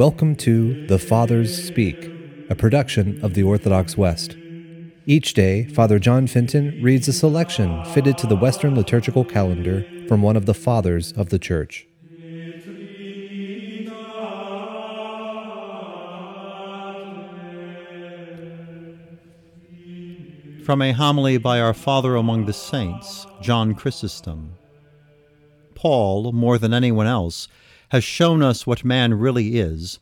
Welcome to The Fathers Speak, a production of the Orthodox West. Each day, Father John Fenton reads a selection fitted to the Western liturgical calendar from one of the Fathers of the Church. From a homily by our Father among the Saints, John Chrysostom. Paul, more than anyone else, has shown us what man really is,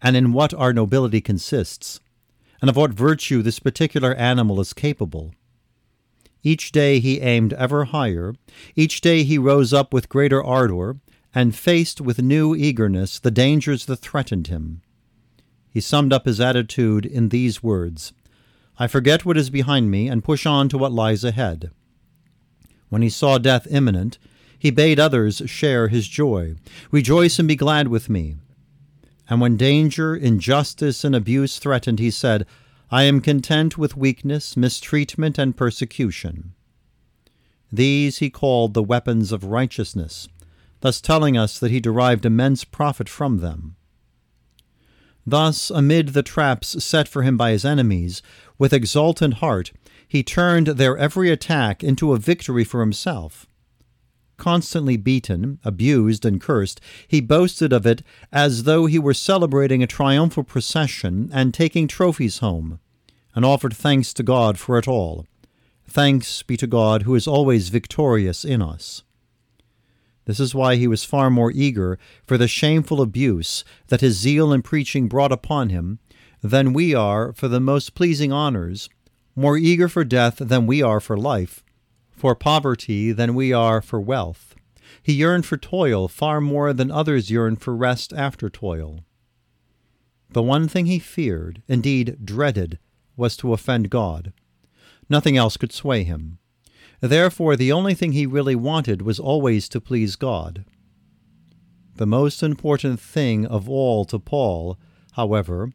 and in what our nobility consists, and of what virtue this particular animal is capable. Each day he aimed ever higher, each day he rose up with greater ardor, and faced with new eagerness the dangers that threatened him. He summed up his attitude in these words I forget what is behind me and push on to what lies ahead. When he saw death imminent, he bade others share his joy. Rejoice and be glad with me. And when danger, injustice, and abuse threatened, he said, I am content with weakness, mistreatment, and persecution. These he called the weapons of righteousness, thus telling us that he derived immense profit from them. Thus, amid the traps set for him by his enemies, with exultant heart, he turned their every attack into a victory for himself. Constantly beaten, abused, and cursed, he boasted of it as though he were celebrating a triumphal procession and taking trophies home, and offered thanks to God for it all. Thanks be to God who is always victorious in us. This is why he was far more eager for the shameful abuse that his zeal in preaching brought upon him than we are for the most pleasing honors, more eager for death than we are for life, for poverty than we are for wealth. He yearned for toil far more than others yearn for rest after toil. The one thing he feared, indeed dreaded, was to offend God. Nothing else could sway him. Therefore, the only thing he really wanted was always to please God. The most important thing of all to Paul, however,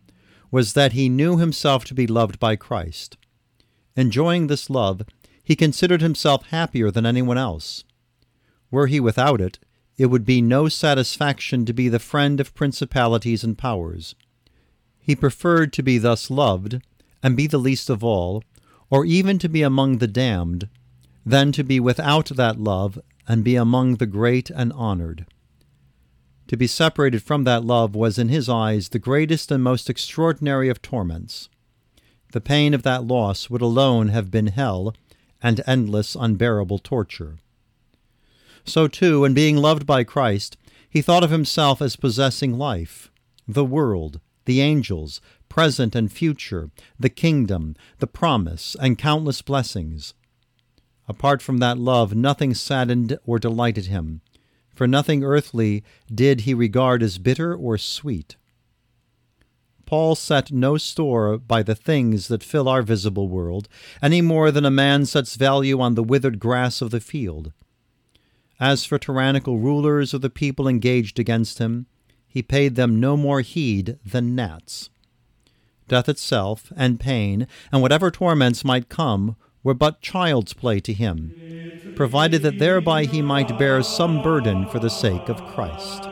was that he knew himself to be loved by Christ. Enjoying this love, he considered himself happier than anyone else. Were he without it, it would be no satisfaction to be the friend of principalities and powers. He preferred to be thus loved, and be the least of all, or even to be among the damned, than to be without that love and be among the great and honored. To be separated from that love was in his eyes the greatest and most extraordinary of torments. The pain of that loss would alone have been hell, and endless, unbearable torture. So, too, in being loved by Christ, he thought of himself as possessing life, the world, the angels, present and future, the kingdom, the promise, and countless blessings. Apart from that love, nothing saddened or delighted him, for nothing earthly did he regard as bitter or sweet. Paul set no store by the things that fill our visible world, any more than a man sets value on the withered grass of the field. As for tyrannical rulers or the people engaged against him, he paid them no more heed than gnats. Death itself, and pain, and whatever torments might come, were but child's play to him, provided that thereby he might bear some burden for the sake of Christ.